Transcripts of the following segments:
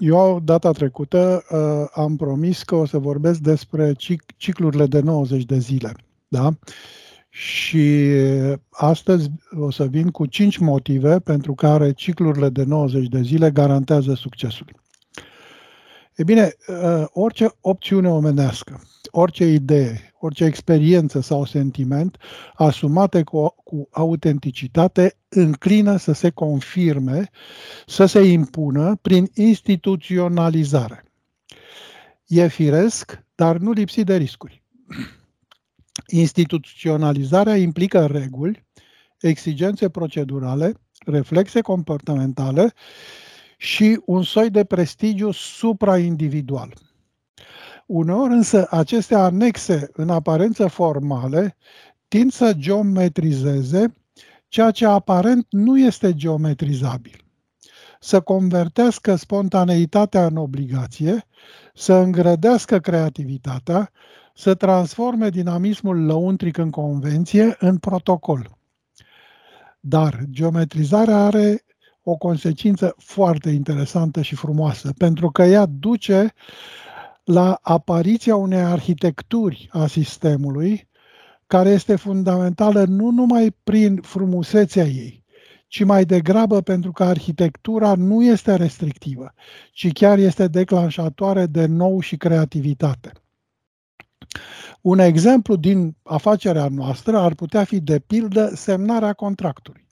Eu, data trecută, am promis că o să vorbesc despre ciclurile de 90 de zile. Da? Și astăzi o să vin cu 5 motive pentru care ciclurile de 90 de zile garantează succesul. E bine, orice opțiune omenească, orice idee, orice experiență sau sentiment asumate cu, cu autenticitate înclină să se confirme, să se impună prin instituționalizare. E firesc, dar nu lipsit de riscuri. Instituționalizarea implică reguli, exigențe procedurale, reflexe comportamentale și un soi de prestigiu supraindividual. Uneori însă aceste anexe în aparență formale tind să geometrizeze ceea ce aparent nu este geometrizabil. Să convertească spontaneitatea în obligație, să îngrădească creativitatea, să transforme dinamismul lăuntric în convenție în protocol. Dar geometrizarea are o consecință foarte interesantă și frumoasă, pentru că ea duce la apariția unei arhitecturi a sistemului, care este fundamentală nu numai prin frumusețea ei, ci mai degrabă pentru că arhitectura nu este restrictivă, ci chiar este declanșatoare de nou și creativitate. Un exemplu din afacerea noastră ar putea fi, de pildă, semnarea contractului,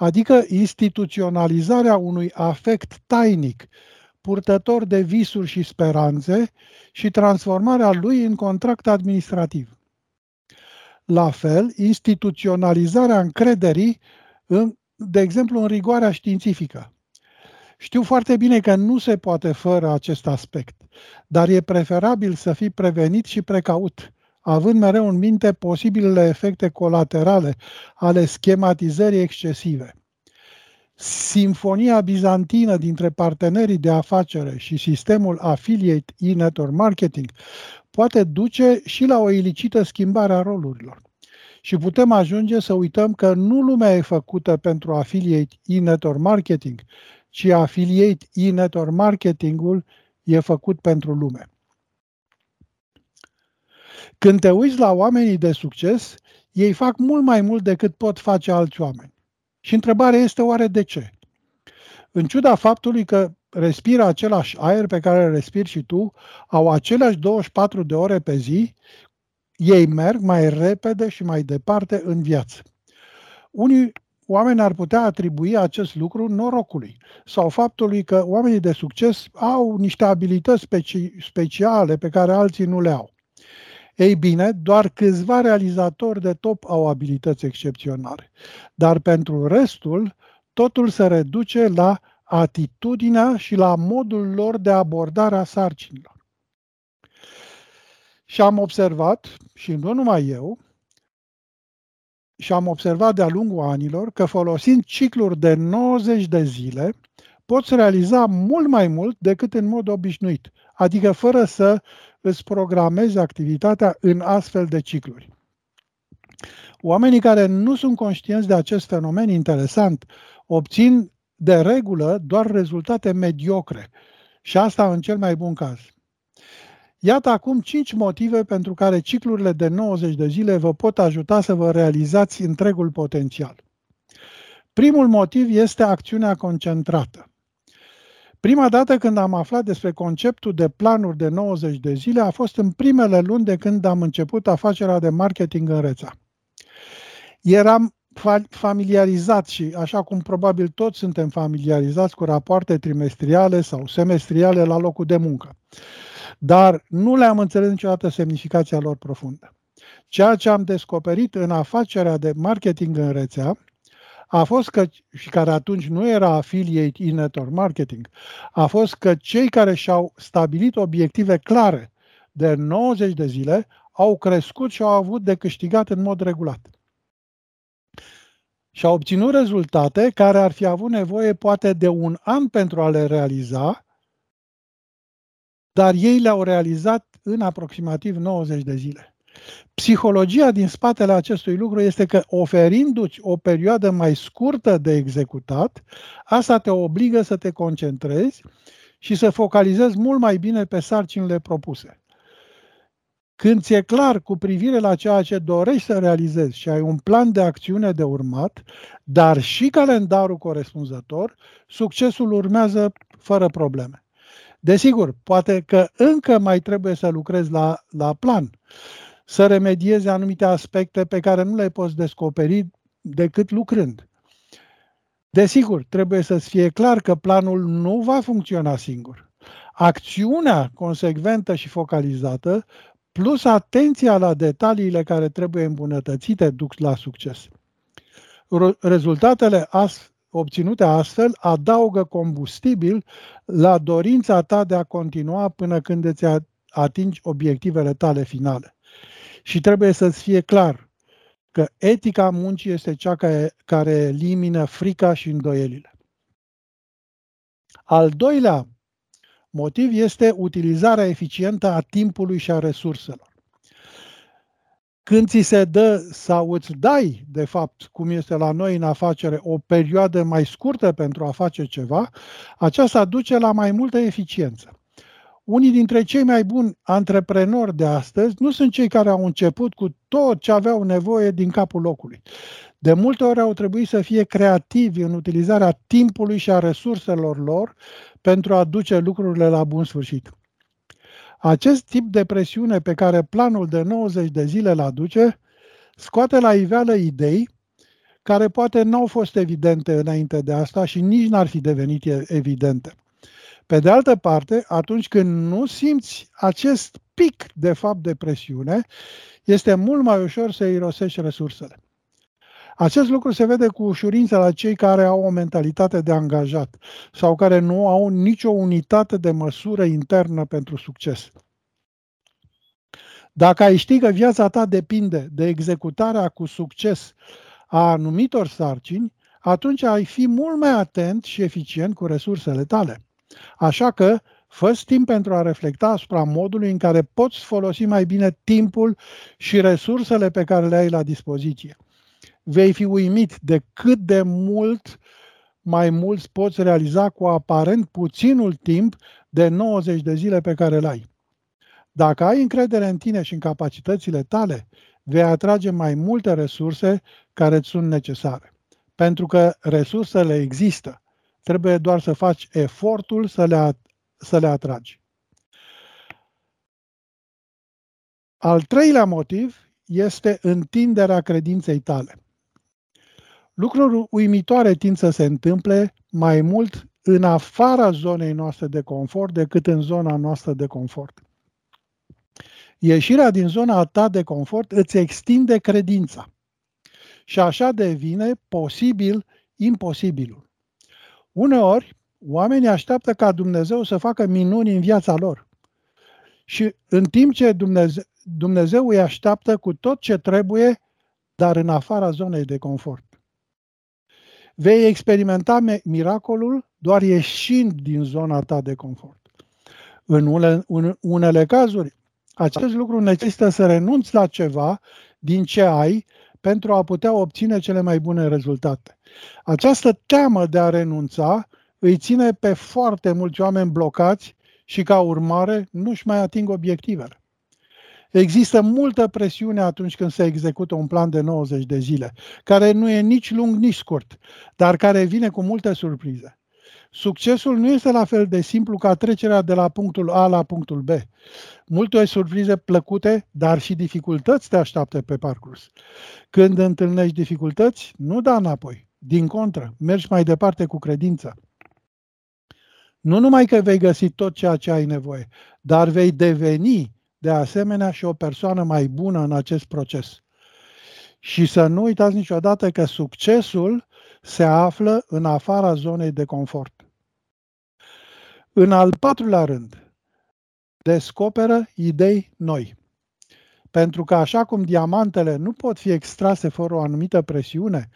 adică instituționalizarea unui afect tainic purtător de visuri și speranțe și transformarea lui în contract administrativ. La fel, instituționalizarea încrederii, în, de exemplu, în rigoarea științifică. Știu foarte bine că nu se poate fără acest aspect, dar e preferabil să fii prevenit și precaut, având mereu în minte posibilele efecte colaterale ale schematizării excesive. Sinfonia bizantină dintre partenerii de afacere și sistemul affiliate e-network marketing poate duce și la o ilicită schimbare a rolurilor. Și putem ajunge să uităm că nu lumea e făcută pentru affiliate e-network marketing, ci affiliate e-network marketingul e făcut pentru lume. Când te uiți la oamenii de succes, ei fac mult mai mult decât pot face alți oameni. Și întrebarea este oare de ce? În ciuda faptului că respiră același aer pe care îl respiri și tu, au aceleași 24 de ore pe zi, ei merg mai repede și mai departe în viață. Unii oameni ar putea atribui acest lucru norocului sau faptului că oamenii de succes au niște abilități speci- speciale pe care alții nu le au. Ei bine, doar câțiva realizatori de top au abilități excepționale. Dar pentru restul, totul se reduce la atitudinea și la modul lor de abordare a sarcinilor. Și am observat, și nu numai eu, și am observat de-a lungul anilor că folosind cicluri de 90 de zile, poți realiza mult mai mult decât în mod obișnuit, adică fără să îți programezi activitatea în astfel de cicluri. Oamenii care nu sunt conștienți de acest fenomen interesant obțin de regulă doar rezultate mediocre și asta în cel mai bun caz. Iată acum 5 motive pentru care ciclurile de 90 de zile vă pot ajuta să vă realizați întregul potențial. Primul motiv este acțiunea concentrată. Prima dată când am aflat despre conceptul de planuri de 90 de zile a fost în primele luni de când am început afacerea de marketing în rețea. Eram familiarizat și, așa cum probabil toți suntem familiarizați cu rapoarte trimestriale sau semestriale la locul de muncă. Dar nu le-am înțeles niciodată semnificația lor profundă. Ceea ce am descoperit în afacerea de marketing în rețea a fost că, și care atunci nu era affiliate in network marketing, a fost că cei care și-au stabilit obiective clare de 90 de zile au crescut și au avut de câștigat în mod regulat. Și au obținut rezultate care ar fi avut nevoie poate de un an pentru a le realiza, dar ei le-au realizat în aproximativ 90 de zile. Psihologia din spatele acestui lucru este că oferindu-ți o perioadă mai scurtă de executat, asta te obligă să te concentrezi și să focalizezi mult mai bine pe sarcinile propuse. Când ți-e clar cu privire la ceea ce dorești să realizezi și ai un plan de acțiune de urmat, dar și calendarul corespunzător, succesul urmează fără probleme. Desigur, poate că încă mai trebuie să lucrezi la, la plan, să remediezi anumite aspecte pe care nu le poți descoperi decât lucrând. Desigur, trebuie să-ți fie clar că planul nu va funcționa singur. Acțiunea consecventă și focalizată, plus atenția la detaliile care trebuie îmbunătățite, duc la succes. Rezultatele obținute astfel adaugă combustibil la dorința ta de a continua până când îți atingi obiectivele tale finale. Și trebuie să-ți fie clar că etica muncii este cea care, care elimină frica și îndoielile. Al doilea motiv este utilizarea eficientă a timpului și a resurselor. Când ți se dă sau îți dai, de fapt, cum este la noi în afacere, o perioadă mai scurtă pentru a face ceva, aceasta duce la mai multă eficiență. Unii dintre cei mai buni antreprenori de astăzi nu sunt cei care au început cu tot ce aveau nevoie din capul locului. De multe ori au trebuit să fie creativi în utilizarea timpului și a resurselor lor pentru a duce lucrurile la bun sfârșit. Acest tip de presiune pe care planul de 90 de zile îl aduce, scoate la iveală idei care poate nu au fost evidente înainte de asta și nici n-ar fi devenit evidente. Pe de altă parte, atunci când nu simți acest pic de fapt de presiune, este mult mai ușor să irosești resursele. Acest lucru se vede cu ușurință la cei care au o mentalitate de angajat sau care nu au nicio unitate de măsură internă pentru succes. Dacă ai ști că viața ta depinde de executarea cu succes a anumitor sarcini, atunci ai fi mult mai atent și eficient cu resursele tale. Așa că, fă timp pentru a reflecta asupra modului în care poți folosi mai bine timpul și resursele pe care le ai la dispoziție vei fi uimit de cât de mult mai mult poți realiza cu aparent puținul timp de 90 de zile pe care le ai. Dacă ai încredere în tine și în capacitățile tale, vei atrage mai multe resurse care îți sunt necesare. Pentru că resursele există. Trebuie doar să faci efortul să le, să le atragi. Al treilea motiv este întinderea credinței tale. Lucruri uimitoare tind să se întâmple mai mult în afara zonei noastre de confort decât în zona noastră de confort. Ieșirea din zona ta de confort îți extinde credința și așa devine posibil imposibilul. Uneori, oamenii așteaptă ca Dumnezeu să facă minuni în viața lor. Și în timp ce Dumnezeu, Dumnezeu îi așteaptă cu tot ce trebuie, dar în afara zonei de confort vei experimenta miracolul doar ieșind din zona ta de confort. În unele, în unele cazuri, acest lucru necesită să renunți la ceva din ce ai pentru a putea obține cele mai bune rezultate. Această teamă de a renunța îi ține pe foarte mulți oameni blocați și ca urmare nu-și mai ating obiectivele. Există multă presiune atunci când se execută un plan de 90 de zile, care nu e nici lung, nici scurt, dar care vine cu multe surprize. Succesul nu este la fel de simplu ca trecerea de la punctul A la punctul B. Multe surprize plăcute, dar și dificultăți te așteaptă pe parcurs. Când întâlnești dificultăți, nu da înapoi. Din contră, mergi mai departe cu credință. Nu numai că vei găsi tot ceea ce ai nevoie, dar vei deveni de asemenea și o persoană mai bună în acest proces. Și să nu uitați niciodată că succesul se află în afara zonei de confort. În al patrulea rând, descoperă idei noi. Pentru că așa cum diamantele nu pot fi extrase fără o anumită presiune,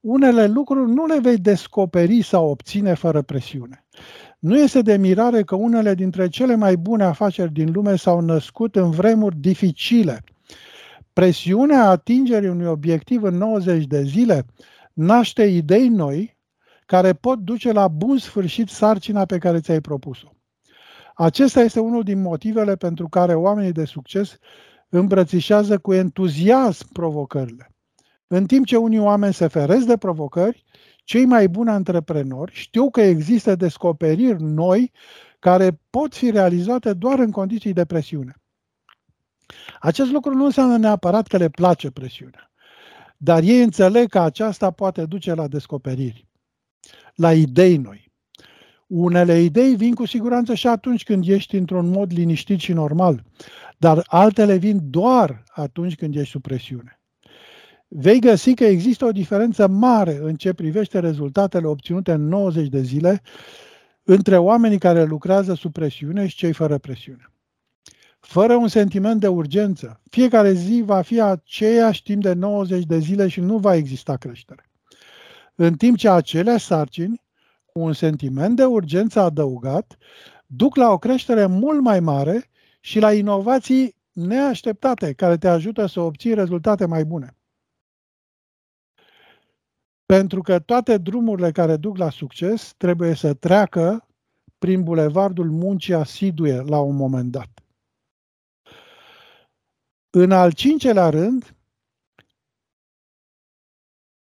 unele lucruri nu le vei descoperi sau obține fără presiune. Nu este de mirare că unele dintre cele mai bune afaceri din lume s-au născut în vremuri dificile. Presiunea atingerii unui obiectiv în 90 de zile naște idei noi care pot duce la bun sfârșit sarcina pe care ți-ai propus-o. Acesta este unul din motivele pentru care oamenii de succes îmbrățișează cu entuziasm provocările. În timp ce unii oameni se feresc de provocări, cei mai buni antreprenori știu că există descoperiri noi care pot fi realizate doar în condiții de presiune. Acest lucru nu înseamnă neapărat că le place presiunea, dar ei înțeleg că aceasta poate duce la descoperiri, la idei noi. Unele idei vin cu siguranță și atunci când ești într-un mod liniștit și normal, dar altele vin doar atunci când ești sub presiune. Vei găsi că există o diferență mare în ce privește rezultatele obținute în 90 de zile între oamenii care lucrează sub presiune și cei fără presiune. Fără un sentiment de urgență, fiecare zi va fi aceeași timp de 90 de zile și nu va exista creștere. În timp ce acele sarcini, cu un sentiment de urgență adăugat, duc la o creștere mult mai mare și la inovații neașteptate care te ajută să obții rezultate mai bune. Pentru că toate drumurile care duc la succes trebuie să treacă prin bulevardul muncii asiduie la un moment dat. În al cincelea rând,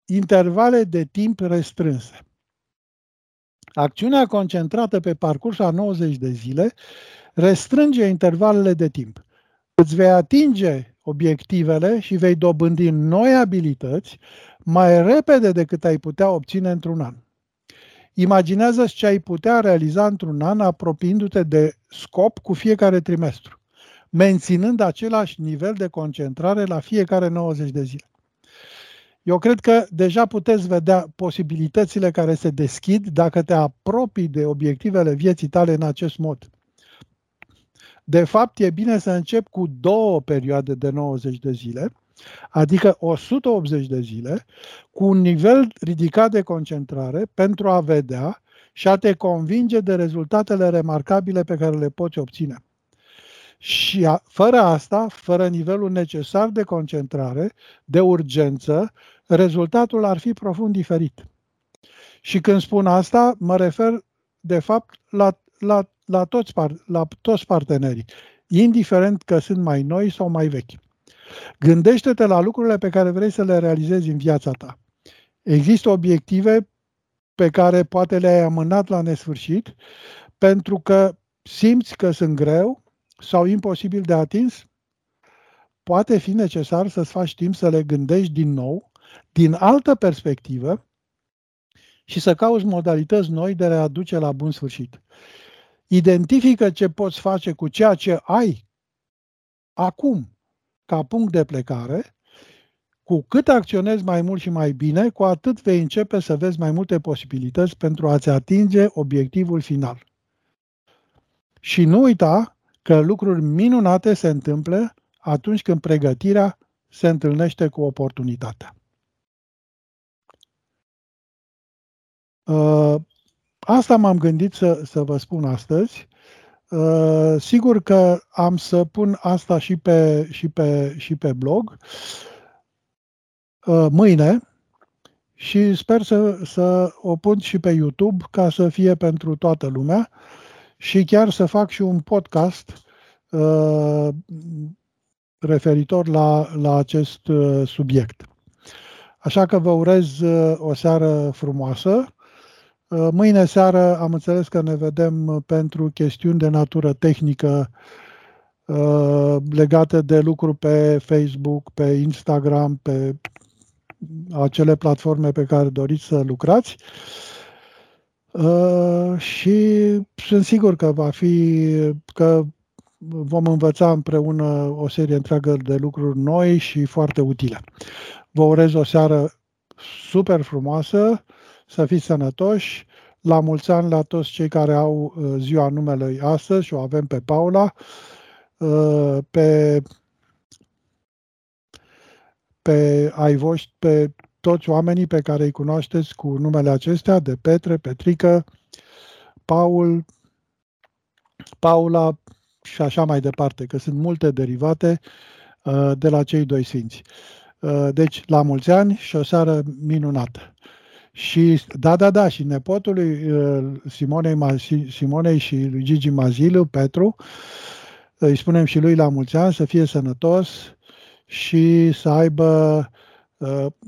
intervale de timp restrânse. Acțiunea concentrată pe parcursul a 90 de zile restrânge intervalele de timp. Îți vei atinge obiectivele și vei dobândi noi abilități mai repede decât ai putea obține într-un an. Imaginează ce ai putea realiza într-un an apropiindu-te de scop cu fiecare trimestru, menținând același nivel de concentrare la fiecare 90 de zile. Eu cred că deja puteți vedea posibilitățile care se deschid dacă te apropii de obiectivele vieții tale în acest mod. De fapt, e bine să încep cu două perioade de 90 de zile, adică 180 de zile, cu un nivel ridicat de concentrare pentru a vedea și a te convinge de rezultatele remarcabile pe care le poți obține. Și a, fără asta, fără nivelul necesar de concentrare, de urgență, rezultatul ar fi profund diferit. Și când spun asta, mă refer, de fapt, la, la, la, toți, la toți partenerii, indiferent că sunt mai noi sau mai vechi. Gândește-te la lucrurile pe care vrei să le realizezi în viața ta. Există obiective pe care poate le-ai amânat la nesfârșit pentru că simți că sunt greu sau imposibil de atins? Poate fi necesar să-ți faci timp să le gândești din nou, din altă perspectivă și să cauți modalități noi de a le aduce la bun sfârșit. Identifică ce poți face cu ceea ce ai acum ca punct de plecare, cu cât acționezi mai mult și mai bine, cu atât vei începe să vezi mai multe posibilități pentru a-ți atinge obiectivul final. Și nu uita că lucruri minunate se întâmplă atunci când pregătirea se întâlnește cu oportunitatea. Uh, asta m-am gândit să, să vă spun astăzi. Uh, sigur că am să pun asta și pe, și pe, și pe blog uh, mâine și sper să, să o pun și pe YouTube ca să fie pentru toată lumea și chiar să fac și un podcast uh, referitor la, la acest uh, subiect. Așa că vă urez uh, o seară frumoasă Uh, mâine seară am înțeles că ne vedem pentru chestiuni de natură tehnică uh, legate de lucruri pe Facebook, pe Instagram, pe acele platforme pe care doriți să lucrați. Uh, și sunt sigur că va fi, că vom învăța împreună o serie întreagă de lucruri noi și foarte utile. Vă urez o seară super frumoasă să fiți sănătoși. La mulți ani la toți cei care au uh, ziua numelui astăzi și o avem pe Paula, uh, pe, pe ai voștri, pe toți oamenii pe care îi cunoașteți cu numele acestea, de Petre, Petrică, Paul, Paula și așa mai departe, că sunt multe derivate uh, de la cei doi sfinți. Deci, la mulți ani și o seară minunată! Și da, da, da, și nepotul lui uh, Simonei, Simonei și lui Gigi Mazilu, Petru, îi spunem și lui la mulți ani să fie sănătos și să aibă uh,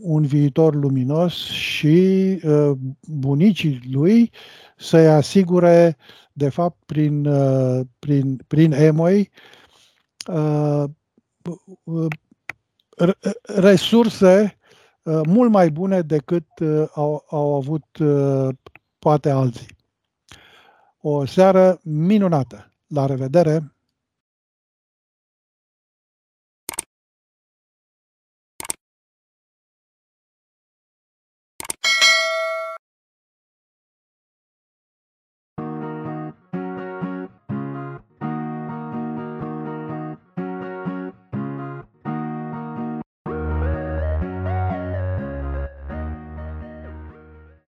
un viitor luminos și uh, bunicii lui să-i asigure, de fapt, prin, uh, prin, prin emoi, uh, resurse uh, mult mai bune decât uh, au, au avut uh, poate alții. O seară minunată! La revedere!